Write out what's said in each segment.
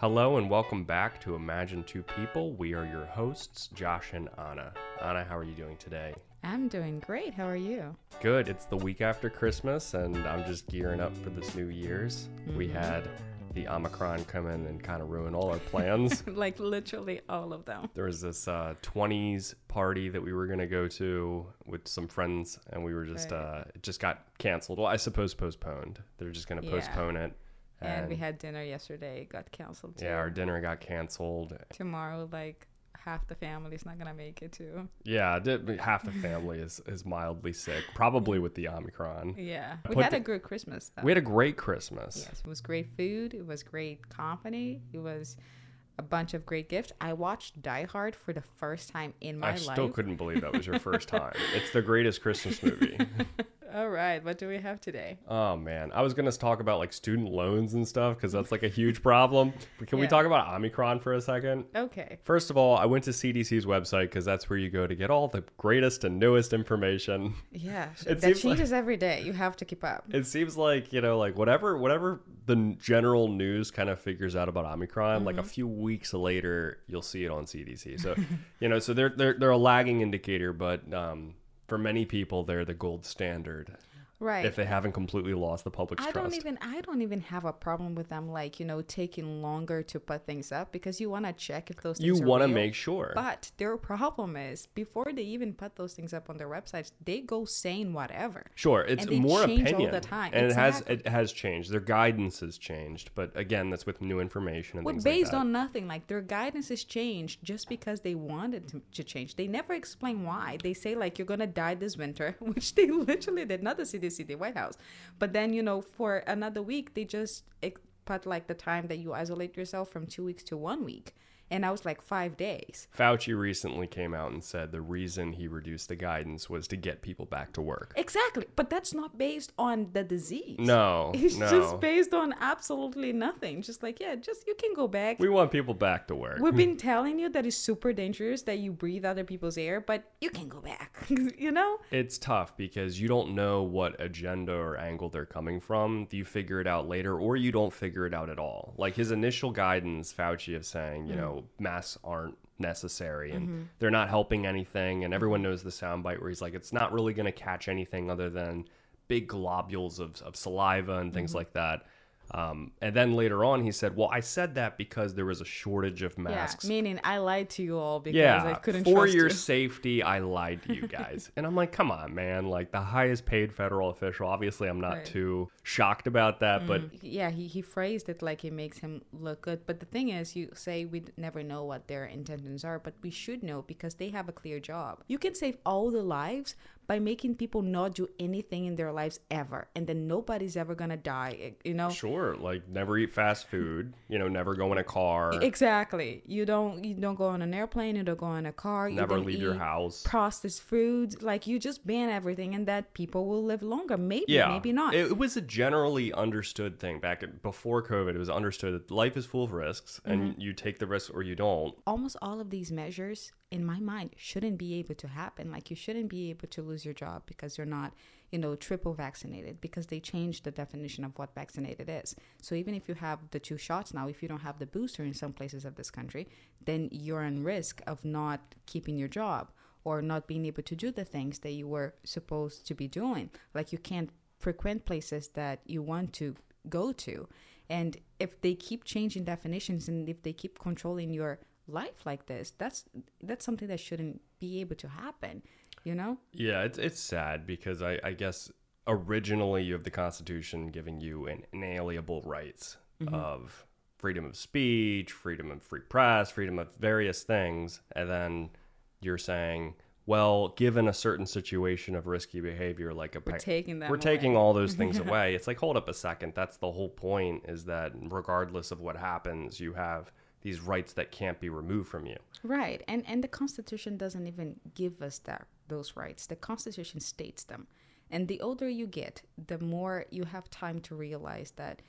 Hello and welcome back to Imagine Two People. We are your hosts, Josh and Anna. Anna, how are you doing today? I'm doing great. How are you? Good. It's the week after Christmas, and I'm just gearing up for this New Year's. We had the Omicron come in and kind of ruin all our plans. like literally all of them. there was this uh, 20s party that we were going to go to with some friends, and we were just, Right. uh, it just got canceled. Well, I suppose postponed. They're just going to Yeah. postpone it. And we had dinner yesterday. It got canceled too. yeah, our dinner got canceled. Tomorrow, like half the family is not gonna make it too. Yeah, half the family is, is mildly sick, probably with the Omicron. Yeah, we Put had the- a good Christmas though. We had a great Christmas. yes, it was great food. It was great company. It was a bunch of great gifts. I watched Die Hard for the first time in my life. I life. still couldn't believe that was your first time. it's the greatest Christmas movie. All right, what do we have today? oh man, I was gonna talk about like student loans and stuff because that's like a huge problem. But can we talk about Omicron for a second? Okay. First of all, I went to CDC's website because that's where you go to get all the greatest and newest information. Yeah, It that seems like- changes every day. You have to keep up. It seems like you know, like whatever, whatever the general news kind of figures out about Omicron, like a few weeks later, you'll see it on CDC. So, you know, so they're they're they're a lagging indicator, but um, for many people, they're the gold standard Right. if they haven't completely lost the public's I trust. don't even I don't even have a problem with them like you know taking longer to put things up because you want to check if those you things are want to make sure. But their problem is before they even put those things up on their websites, they go saying whatever. Sure, it's more change all opinion, the time. and Exactly. it has it has changed. Their guidance has changed, but again, that's with new information and But things based like that. on nothing, like their guidance is changed just because they wanted to, to change. They never explain why. They say like you're gonna die this winter, which they literally did, not the CDC, the White House. But then you know for another week they just put like the time that you isolate yourself from two weeks to one week, and I was like five days. Fauci recently came out and said the reason he reduced the guidance was to get people back to work. Exactly, but that's not based on the disease. No, It's no. just based on absolutely nothing. Just like, yeah, just you can go back. we want people back to work. We've been telling you that it's super dangerous that you breathe other people's air, but you can go back. you know? It's tough because you don't know what agenda or angle they're coming from. You figure it out later, or you don't figure it out at all. Like his initial guidance, Fauci, of saying, you mm. know, masks aren't necessary and mm-hmm. they're not helping anything. And everyone knows the soundbite where he's like, it's not really going to catch anything other than big globules of, of saliva and things mm-hmm. like that. Um, and then later on, he said, well, I said that because there was a shortage of masks Yeah. Meaning I lied to you all because yeah, I couldn't for your you. safety, I lied to you guys. and I'm like, come on, man. Like the highest paid federal official. Obviously, I'm not Right. too shocked about that, but yeah, he, he phrased it like it makes him look good. But the thing is, you say we never know what their intentions are, but we should know because they have a clear job. You can save all the lives by making people not do anything in their lives ever, and then nobody's ever gonna die. eh, You know? sure, like never eat fast food. You know, never go in a car. Exactly. You don't you don't go on an airplane. You don't go in a car. you Never leave your house. Processed foods. Like you just ban everything, and that people will live longer. Maybe, yeah, maybe not. It, it was a generally understood thing back before COVID. It was understood that life is full of risks, and Mm-hmm. you take the risk or you don't. Almost all of these measures, in my mind, shouldn't be able to happen. Like you shouldn't be able to lose your job because you're not, you know, triple vaccinated. Because they changed the definition of what vaccinated is. So even if you have the two shots now, if you don't have the booster in some places of this country, then you're in risk of not keeping your job or not being able to do the things that you were supposed to be doing. Like you can't frequent places that you want to go to. And if they keep changing definitions and if they keep controlling your life like this, that's that's something that shouldn't be able to happen, you know? Yeah, it's it's sad because I, I guess originally you have the Constitution giving you an inalienable rights mm-hmm. of freedom of speech, freedom of free press, freedom of various things, and then you're saying, well, given a certain situation of risky behavior, like a We're taking them we're away. taking all those things away. It's like, hold up a second. That's the whole point. Is that regardless of what happens, you have these rights that can't be removed from you. Right. And and the Constitution doesn't even give us that those rights. The Constitution states them. And the older you get, the more you have time to realize that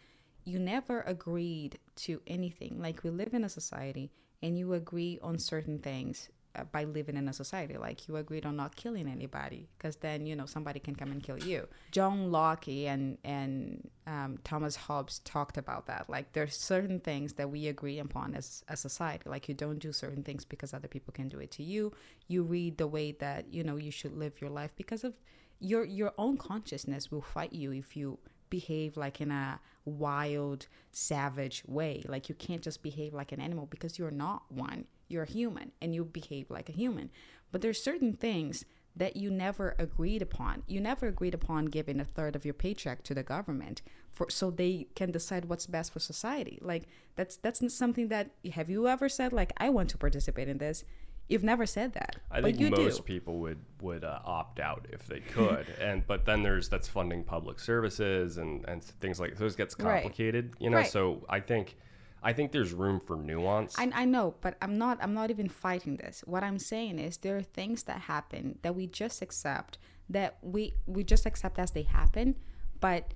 you never agreed to anything. Like we live in a society and you agree on certain things by living in a society. Like you agreed on not killing anybody, because then you know somebody can come and kill you. John Locke and and um, Thomas Hobbes talked about that. Like there's certain things that we agree upon as a society. Like you don't do certain things because other people can do it to you. You read the way that you know you should live your life because of your your own consciousness will fight you if you behave like in a wild savage way like you can't just behave like an animal because you're not one you're human and you behave like a human but there's certain things that you never agreed upon you never agreed upon giving a third of your paycheck to the government for so they can decide what's best for society like that's that's not something that have you ever said like i want to participate in this You've never said that. I but think most do. people would would uh, opt out if they could, and but then there's that's funding public services and and things like those gets Right. complicated, you know. Right. So I think I think there's room for nuance. I, I know, but I'm not. I'm not even fighting this. What I'm saying is there are things that happen that we just accept that we we just accept as they happen, but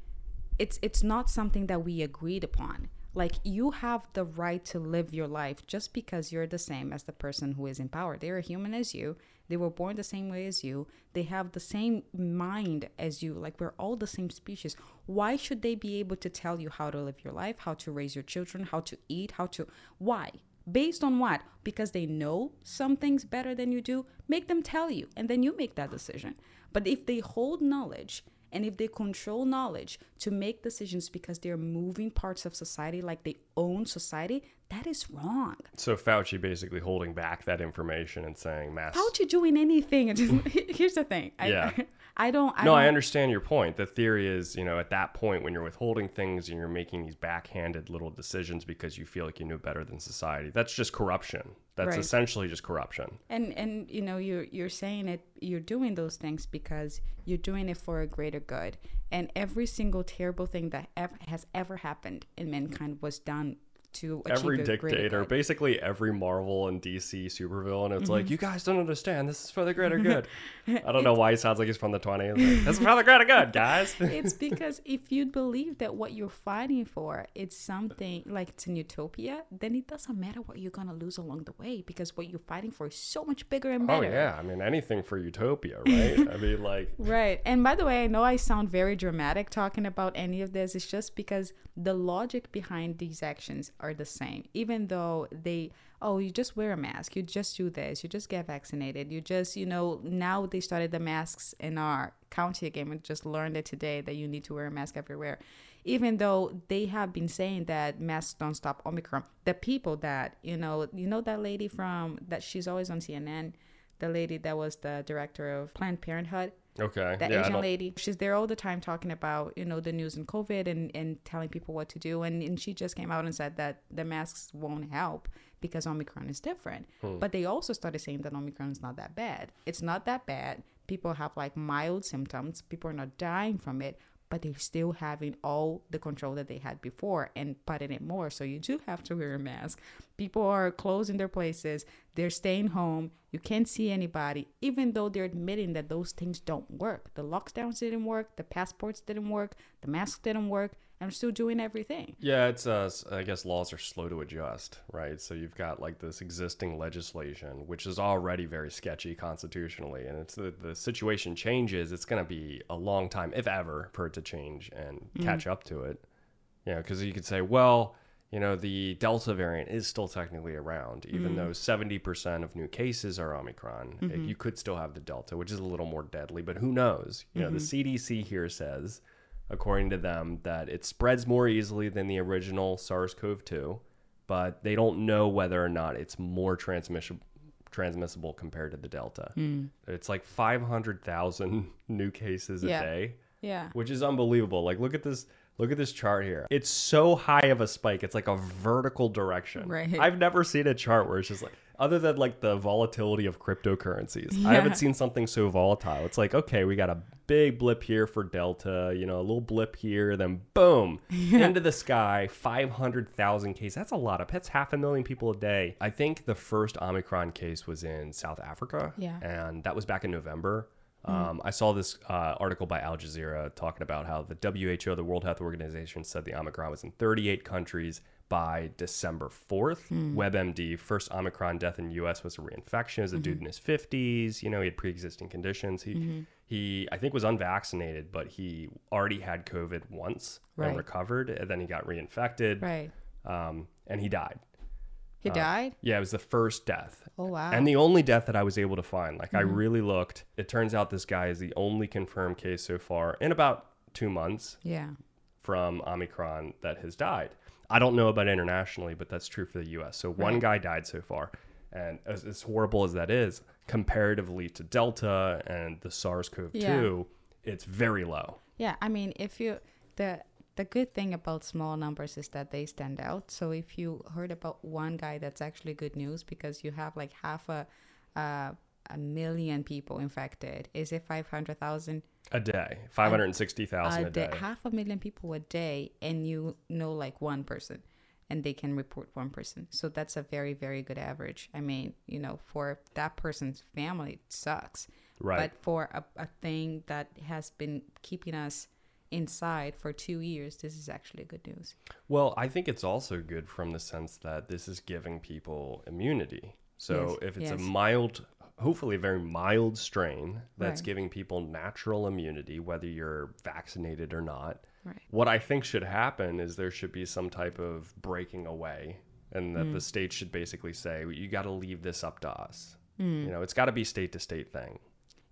it's it's not something that we agreed upon. Like you have the right to live your life just because you're the same as the person who is in power. They're a human as you. They were born the same way as you. They have the same mind as you. Like we're all the same species. Why should they be able to tell you how to live your life, how to raise your children, how to eat, how to why? Based on what? Because they know some things better than you do, make them tell you and then you make that decision. But if they hold knowledge and if they control knowledge to make decisions because they're moving parts of society like they own society, that is wrong. so Fauci basically holding back that information and saying mass. How you doing anything? Just- Here's the thing. I, Yeah. I don't. I no, don't, I understand your point. The theory is, you know, at that point when you're withholding things and you're making these backhanded little decisions because you feel like you knew better than society, that's just corruption. That's Right. essentially just corruption. and and you know you're you're saying it you're doing those things because you're doing it for a greater good and every single terrible thing that ever has ever happened in mankind was done to every dictator, basically every Marvel and DC supervillain, it's Mm-hmm. like, you guys don't understand. This is for the greater good. I don't know why he sounds like he's from the 20s. Like, this is for the greater good, guys. it's because if you believe that what you're fighting for it's something like it's an utopia then it doesn't matter what you're gonna lose along the way because what you're fighting for is so much bigger and better. oh, better yeah. I mean, anything for utopia, right? I mean, like, Right. And by the way, I know I sound very dramatic talking about any of this. It's just because the logic behind these actions are the same. Even though they, oh, you just wear a mask, you just do this, you just get vaccinated, you just, you know, now they started the masks in our county again. We just learned it today that you need to wear a mask everywhere. Even though they have been saying that masks don't stop Omicron, the people that, you know, you know that lady from, that she's always on CNN, the lady that was the director of Planned Parenthood, okay. that yeah, Asian lady. She's there all the time talking about, you know, the news and COVID and, and telling people what to do. And, and she just came out and said that the masks won't help because Omicron is different. Hmm. But they also started saying that Omicron is not that bad. It's not that bad. People have like mild symptoms. People are not dying from it, but they're still having all the control that they had before and putting it more. So you do have to wear a mask. People are closing their places. They're staying home. You can't see anybody, even though they're admitting that those things don't work. The lockdowns didn't work. The passports didn't work. The masks didn't work. We're still doing everything. Yeah, it's uh, I guess laws are slow to adjust, right? So you've got like this existing legislation, which is already very sketchy constitutionally, and it's the, the situation changes. It's going to be a long time, if ever, for it to change and catch up to it. You know, because you could say, well, you know, the Delta variant is still technically around, even though seventy percent of new cases are Omicron. Uh, You could still have the Delta, which is a little more deadly, but who knows? You know, the CDC here says according to them, that it spreads more easily than the original SARS CoV 2, but they don't know whether or not it's more transmission, transmissible compared to the Delta. Hmm. It's like 500,000 new cases a Yeah. day, Yeah. which is unbelievable. Like, look at this. Look at this chart here. It's so high of a spike. It's like a vertical direction. Right. I've never seen a chart where it's just like, other than like the volatility of cryptocurrencies, I haven't seen something so volatile. It's like, okay, we got a big blip here for Delta, you know, a little blip here, then boom, into the sky, 500,000 cases. That's a lot of, that's half a million people a day. I think the first Omicron case was in South Africa. Yeah. And that was back in November. Um, I saw this uh, article by Al Jazeera talking about how the WHO, the World Health Organization, said the Omicron was in 38 countries, by December 4th. WebMD, first Omicron death in the US was a reinfection. It was a dude in his 50s. You know, he had pre existing conditions. He, he, I think, was unvaccinated, but he already had COVID once Right. and recovered. And then he got reinfected Right. um, and he died. He died. Yeah, it was the first death. Oh wow. And the only death that I was able to find. Like, I Mm-hmm. really looked. It turns out this guy is the only confirmed case so far in about two months yeah. from Omicron that has died. I don't know about internationally, but that's true for the US. So one guy died so far. And as, as horrible as that is, comparatively to Delta and the SARS CoV 2, Yeah. it's very low. Yeah, I mean, if you the the good thing about small numbers is that they stand out. So if you heard about one guy, that's actually good news because you have like half a uh, a million people infected. Is it five hundred thousand A day, 560,000 a a day. day? Half a million people a day, and you know like one person, and they can report one person. So that's a very very good average. I mean, you know, for that person's family, it sucks. Right. But for a, a thing that has been keeping us inside for two years, this is actually good news. Well, I think it's also good from the sense that this is giving people immunity. So Yes, if it's yes. a mild, hopefully a very mild strain that's Right. giving people natural immunity, whether you're vaccinated or not, Right. what I think should happen is there should be some type of breaking away, and that Mm. the state should basically say, you got to leave this up to us. Mm. You know, it's got to be state to state thing.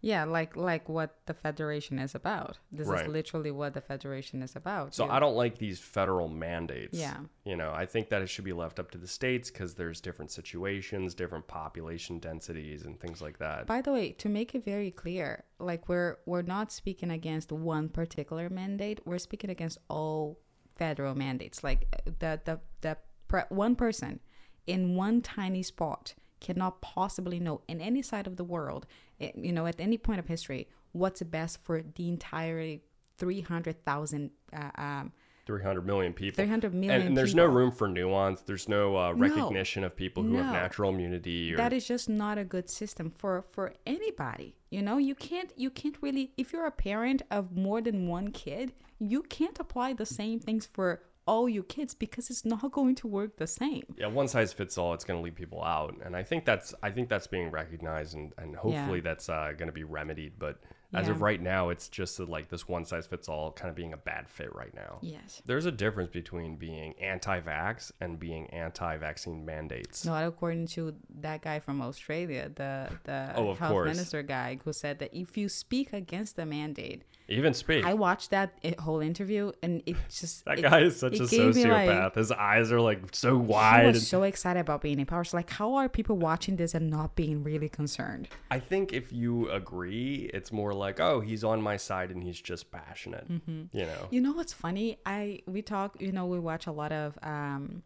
Yeah, like like what the federation is about. This Right. is literally what the federation is about. So You- I don't like these federal mandates. Yeah. You know, I think that it should be left up to the states because there's different situations, different population densities, and things like that. By the way, to make it very clear, like we're we're not speaking against one particular mandate. We're speaking against all federal mandates. Like uh, the the the pre- one person in one tiny spot cannot possibly know in any side of the world, eh, you know, at any point of history, what's best for the entire three hundred thousand. Uh, um, 300 million people. 300 and, million and there's no room for nuance. There's no uh, recognition of people who have natural immunity. Or, that is just not a good system for for anybody you know you can't you can't really if you're a parent of more than one kid you can't apply the same things for all your kids because it's not going to work the same yeah, one size fits all. It's going to leave people out, and I think that's I think that's being recognized, and, and hopefully that's uh, going to be remedied. But as of right now, it's just that, like this one size fits all kind of being a bad fit right now. yes There's a difference between being anti-vax and being anti-vaccine mandates. not according to that guy from australia the the Oh, health course. minister guy who said that if you speak against the mandate Even speak. i watched that eh, whole interview and it just that it- guy is such a me, like- sociopath. His eyes are like so I wide. was and- so excited about being in power. So like, how are people watching this and not being really concerned? I think if you agree, it's more like, oh, he's on my side and he's just passionate. Mm-hmm. You know. You know what's funny? I we talk. You know, we watch a lot of um,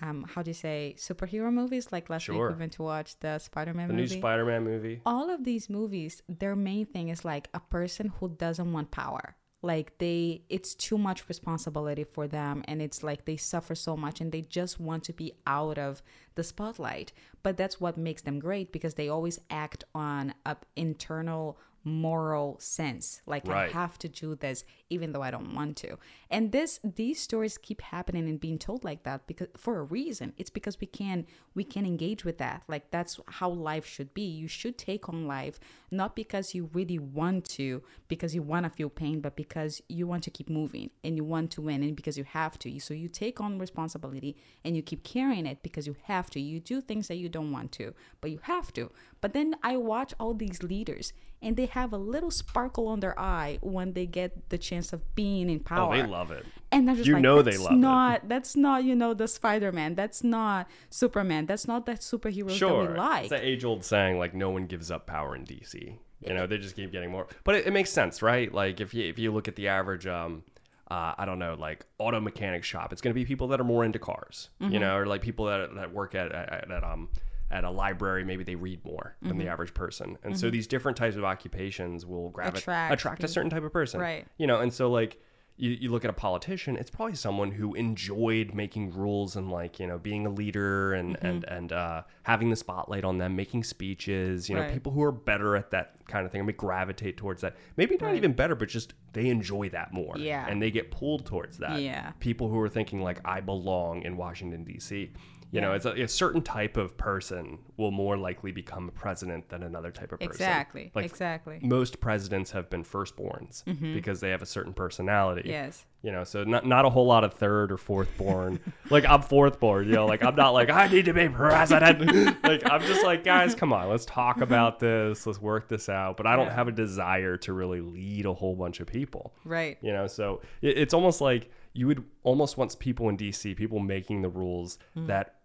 um, how do you say superhero movies? Like last Sure. week we went to watch the Spider-Man The new movie. Spider-Man movie. All of these movies, their main thing is like a person who doesn't want power. Like they, it's too much responsibility for them, and it's like they suffer so much, and they just want to be out of the spotlight. But that's what makes them great because they always act on an internal moral sense. Like Right. i have to do this even though i don't want to. And this these stories keep happening and being told like that because for a reason. It's because we can we can engage with that. Like that's how life should be. You should take on life not because you really want to because you want to feel pain but because you want to keep moving and you want to win and because you have to. So you take on responsibility and you keep carrying it because you have to. You do things that you don't want to but you have to. But then i watch all these leaders and they have a little sparkle on their eye when they get the chance of being in Oh, power they love it. and they're just You like, know they love it." not, That's not, you know, the Spider Man. That's not Superman. That's not that superheroes Sure. that we like. It's the age-old saying, like, no one gives up power in DC. You know, they just keep getting more. But it, it makes sense, right? Like, if you if you look at the average, um, uh, I don't know, like auto mechanic shop, it's going to be people that are more into cars, Mm-hmm. you know, or like people that that work at at, at um at a library, maybe they read more than Mm-hmm. the average person, and so these different types of occupations will gravitate Attract attract a certain type of person, Right. You know, and so like you, you look at a politician, it's probably someone who enjoyed making rules and like, you know, being a leader and Mm-hmm. and and uh, having the spotlight on them, making speeches, you know, Right. people who are better at that kind of thing, may gravitate towards that. Maybe not Right. even better, but just they enjoy that more. Yeah. And they get pulled towards that. Yeah. People who are thinking like I belong in Washington D.C. You know, it's a, a certain type of person will more likely become a president than another type of person. Exactly. Like exactly. most presidents have been firstborns because they have a certain personality. Mm-hmm. Yes. You know, so not not a whole lot of third or fourth born. like I'm fourth born, you know, like I'm not like I need to be president. like I'm just like, guys, come on, let's talk about this, let's work this out. But I don't Yeah. have a desire to really lead a whole bunch of people. Right. You know, so it, it's almost like you would almost want people in DC, people making the rules Mm. that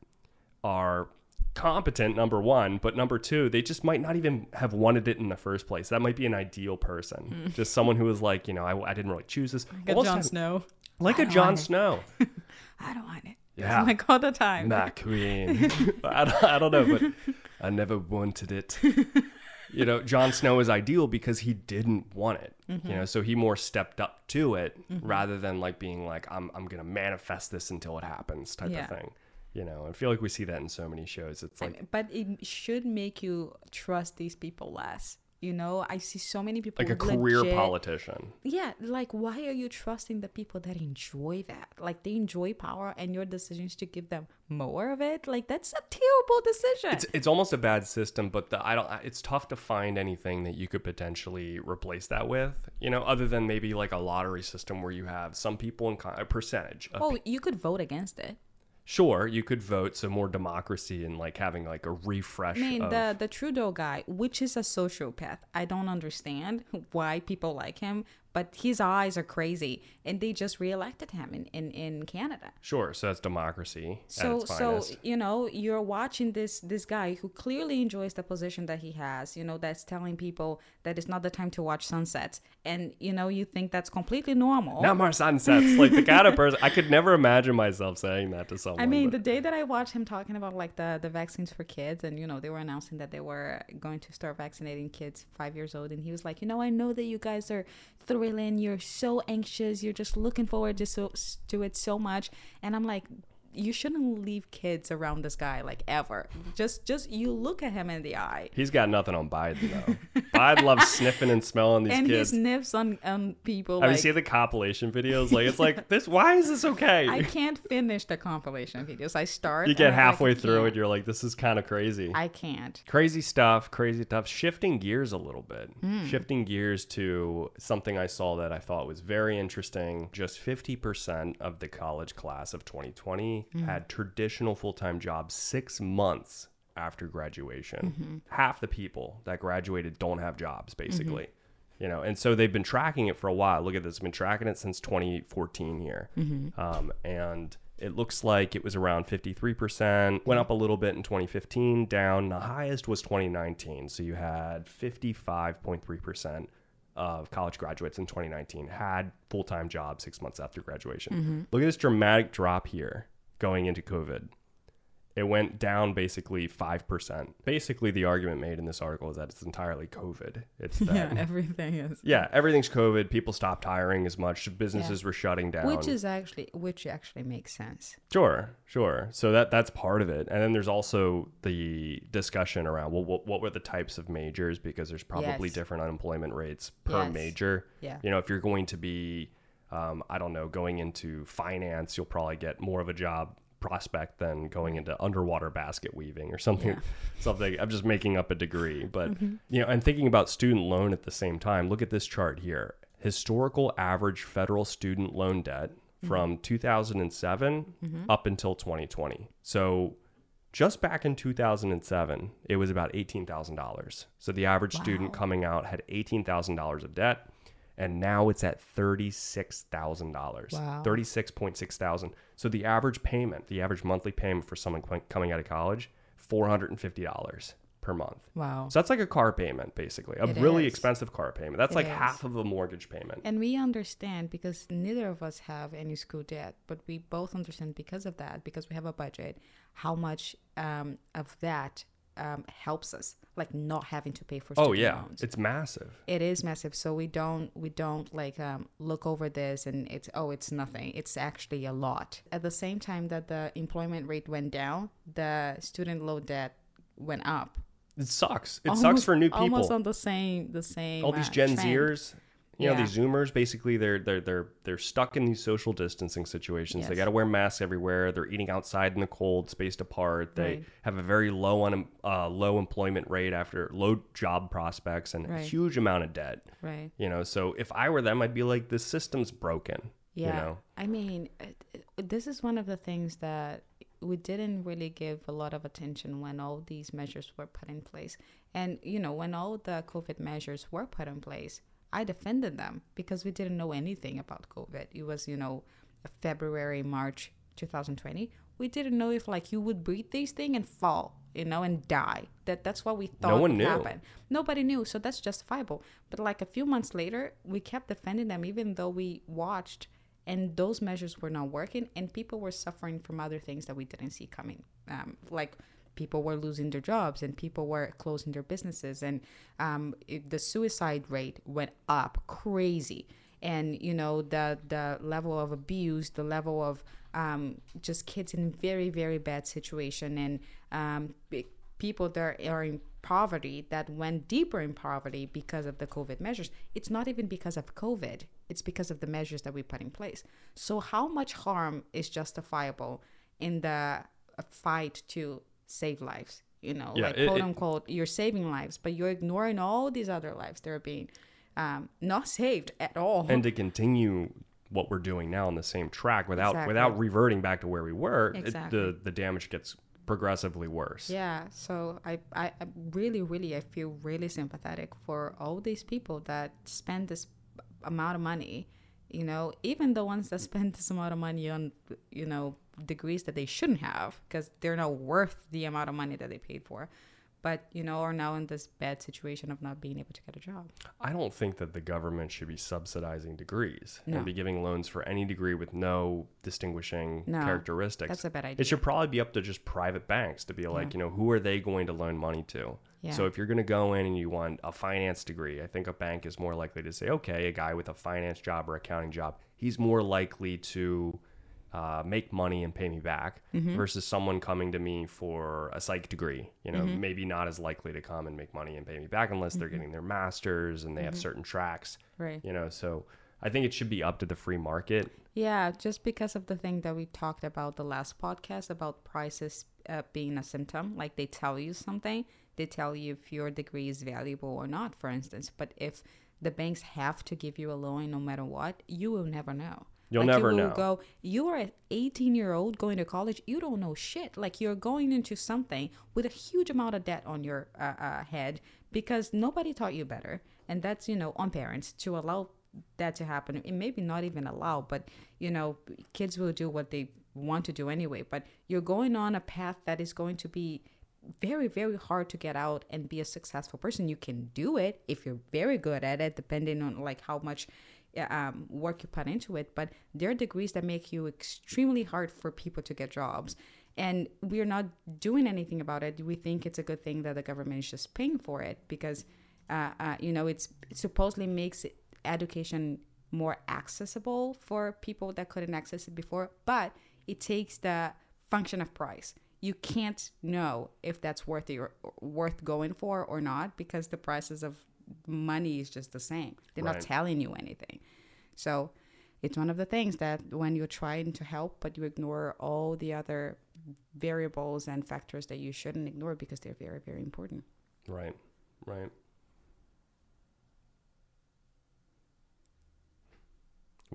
are competent number one but number two they just might not even have wanted it in the first place that might be an ideal person just someone who was like you know i, I didn't really choose this Like a John Jon Snow. like I a don't Jon want it. Snow I don't want it. Yeah. Like all the time. McQueen. I, don't, I don't know, but I never wanted it. You know, Jon Snow is ideal because he didn't want it. Mm-hmm. You know, so he more stepped up to it rather than like being like, I'm, I'm going to manifest this until it happens type Yeah. of thing. You know, I feel like we see that in so many shows. It's I like, mean, but it should make you trust these people less. You know, I see so many people like a career legit- politician. Yeah, like why are you trusting the people that enjoy that? Like they enjoy power, and your decisions to give them more of it. Like that's a terrible decision. It's, it's almost a bad system, but the, I don't. It's tough to find anything that you could potentially replace that with. You know, other than maybe like a lottery system where you have some people in con- a percentage. Of well, you could vote against it. Sure, you could vote, so more democracy and like having like a refresh. I mean, of, the the Trudeau guy, which is a sociopath. I don't understand why people like him, but his eyes are crazy, and they just reelected him in in, in Canada. sure, so that's democracy So so you know you're watching this this guy who clearly enjoys the position that he has. You know that's telling people that it's not the time to watch sunsets, and you know you think that's completely normal. Not more sunsets. like the kind of person I could never imagine myself saying that to someone. I mean, the day that I watched him talking about like the, the vaccines for kids, and you know, they were announcing that they were going to start vaccinating kids five years old, and he was like, you know, I know that you guys are you're so anxious, you're just looking forward to so to it so much, and I'm like. You shouldn't leave kids around this guy like ever. Just, just you look at him in the eye, he's got nothing on Biden though. Biden loves sniffing and smelling these and kids. he sniffs on on people. Have like, you seen the compilation videos? Like it's like this. Why is this okay? I can't finish the compilation videos. I start. you get I'm like, halfway through and you're like, this is kind of crazy. I can't. crazy stuff, crazy stuff. Shifting gears a little bit. Hmm. Shifting gears to something I saw that I thought was very interesting. Just 50% of the college class of 2020 Hmm. had traditional full time jobs six months after graduation. Mm-hmm. Half the people that graduated don't have jobs, Mm-hmm. basically. You know, and so they've been tracking it for a while. Look at this, been tracking it since 2014 here, Mm-hmm. um, and it looks like it was around 53%. Went up a little bit in 2015, down. The highest was 2019. So you had 55.3% of college graduates in 2019 had full time jobs six months after graduation. Look at this dramatic drop here going into COVID. It went down basically 5%. Basically, the argument made in this article is that it's entirely COVID. It's that, Yeah, yeah, everything is. Yeah, everything's COVID. People stopped hiring as much. Businesses were shutting down. Which is actually, which actually makes sense. Sure, sure. So that that's part of it, and then there's also the discussion around well, what, what were the types of majors because there's probably Yes. different unemployment rates per Yes. major. Yeah. You know, if you're going to be, um, I don't know, going into finance, you'll probably get more of a job prospect than going into underwater basket weaving or something Yeah. something i'm just making up a degree but Mm-hmm. you know and thinking about student loan at the same time look at this chart here historical average federal student loan debt Mm-hmm. from 2007 up until 2020 so just back in 2007 it was about $18000 so the average student coming out had $18000 of debt and now it's at $36,000. Wow. 36.6 thousand. So the average payment, the average monthly payment for someone coming out of college, $450 per month. Wow. So that's like a car payment basically. A It really is. expensive car payment. That's It like is. half of a mortgage payment. And we understand because neither of us have any school debt, but we both understand because of that, because we have a budget, how much um, of that um, helps us, like not having to pay for. Oh yeah, loans. it's massive. It is massive. So we don't we don't like um, look over this and it's oh it's nothing. It's actually a lot. At the same time that the employment rate went down, the student loan debt went up. It sucks. It sucks Almost- for new people. Almost on the same the same. all these uh, Gen trend. Zers, you know, Yeah. these Zoomers, basically they're they're they're they're stuck in these social distancing situations. They got to wear masks everywhere. They're eating outside in the cold, spaced apart. They Right. have a very low on uh, low employment rate after low job prospects and a huge amount of debt. Right. You know, so if I were them, I'd be like, the system's broken. Yeah. You know, I mean, it- it- this is one of the things that we didn't really give a lot of attention when all these measures were put in place. And, you know, when all the COVID measures were put in place, I defended them because we didn't know anything about COVID. It was, you know, February, March 2020. We didn't know if like you would breathe these thing and fall, you know, and die. That that's what we thought one would knew. happen. Nobody knew, so that's justifiable. But like a few months later, we kept defending them even though we watched and those measures were not working and people were suffering from other things that we didn't see coming um, like people were losing their jobs and people were closing their businesses and um, it, the suicide rate went up crazy and you know the the level of abuse the level of um, just kids in very very bad situation and um, people that are in poverty that went deeper in poverty because of the COVID measures. It's not even because of COVID, it's because of the measures that we put in place. So, how much harm is justifiable in the fight to save lives? You know, Yeah, like it- quote it- unquote, you're saving lives, but you're ignoring all these other lives that are being um, not saved at all. and to continue what we're doing now on the same track without Exactly. without reverting back to where we were, it- the the damage gets progressively worse. Yeah, so I, I, I really, really, I feel really sympathetic for all these people that spend this amount of money. You know, even the ones that spend this amount of money on, you know, degrees that they shouldn't have because they're not worth the amount of money that they paid for, but you know, are now in this bad situation of not being able to get a job. I don't think that the government should be subsidizing degrees No. and be giving loans for any degree with no distinguishing No, characteristics. That's a bad idea. it should probably be up to just private banks to be like, you know, who are they going to loan money to? Yeah. So if you're going to go in and you want a finance degree, I think a bank is more likely to say, okay, a guy with a finance job or accounting job, he's more likely to uh, make money and pay me back Mm-hmm. versus someone coming to me for a psych degree. You know, maybe not as likely to come and make money and pay me back unless they're getting their masters and they have certain tracks. right. You know, so I think it should be up to the free market. Yeah, just because of the thing that we talked about the last podcast about prices uh, being a symptom, like they tell you something, they tell you if your degree is valuable or not, for instance. But if the banks have to give you a loan no matter what, you will never know. You'll like never you know. go. You are an 18 year old going to college. You don't know shit. Like you're going into something with a huge amount of debt on your uh, uh, head because nobody taught you better, and that's you know on parents to allow that to happen. And maybe not even allow, but you know kids will do what they want to do anyway. But you're going on a path that is going to be very very hard to get out and be a successful person you can do it if you're very good at it depending on like how much um, work you put into it but there are degrees that make you extremely hard for people to get jobs and we're not doing anything about it we think it's a good thing that the government is just paying for it because uh, uh, you know it's it supposedly makes education more accessible for people that couldn't access it before but it takes the function of price you can't know if that's worth worth going for or not because the prices of money is just the same. They're Right. not telling you anything. So it's one of the things that when you're trying to help, but you ignore all the other variables and factors that you shouldn't ignore because they're very, very important. Right, right.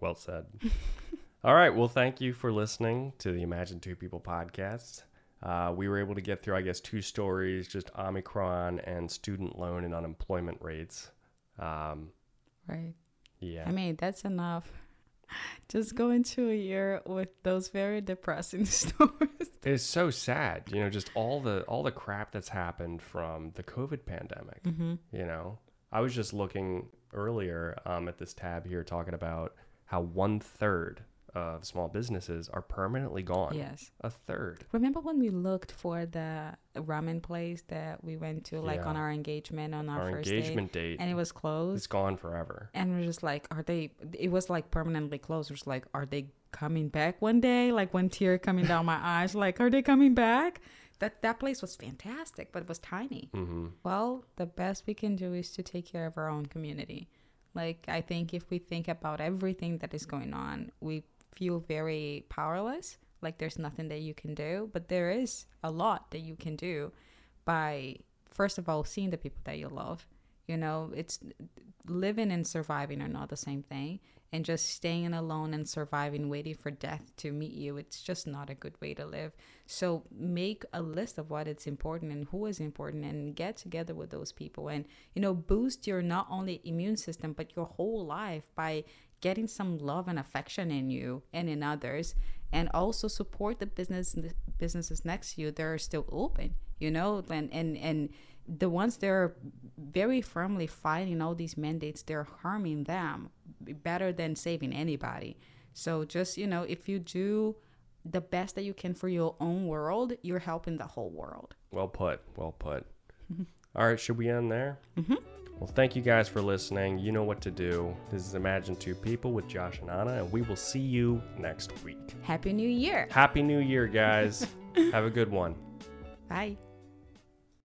Well said. All right. Well, thank you for listening to the Imagine Two People podcast. Uh, we were able to get through, I guess, two stories just Omicron and student loan and unemployment rates. Um, Right. Yeah. I mean, that's enough. Just go into a year with those very depressing stories. it's so sad, you know, just all the all the crap that's happened from the COVID pandemic. Mm-hmm. You know, I was just looking earlier um, at this tab here talking about how one third of small businesses are permanently gone. Yes. A third. Remember when we looked for the ramen place that we went to, like Yeah. on our engagement on our, Our first engagement date, date and it was closed. It's gone forever. and we're just like, are they? It was like permanently closed. It was like, are they coming back one day? Like one tear coming down my eyes. Like, are they coming back? That that place was fantastic, but it was tiny. hmm Well, the best we can do is to take care of our own community. Like, I think if we think about everything that is going on, we feel very powerless. Like, there's nothing that you can do, but there is a lot that you can do by, first of all, seeing the people that you love. You know, it's living and surviving are not the same thing. And just staying alone and surviving, waiting for death to meet you, it's just not a good way to live. So make a list of what it's important and who is important and get together with those people and, you know, boost your not only immune system, but your whole life by getting some love and affection in you and in others and also support the business businesses next to you that are still open you know and and and the ones that are very firmly fighting all these mandates they're harming them better than saving anybody so just you know if you do the best that you can for your own world you're helping the whole world Well put. Well put. All right, should we end there? Mm-hmm. Well, thank you guys for listening. You know what to do. This is Imagine Two People with Josh and Anna, and we will see you next week. happy new year Happy New Year, guys. Have a good one. bye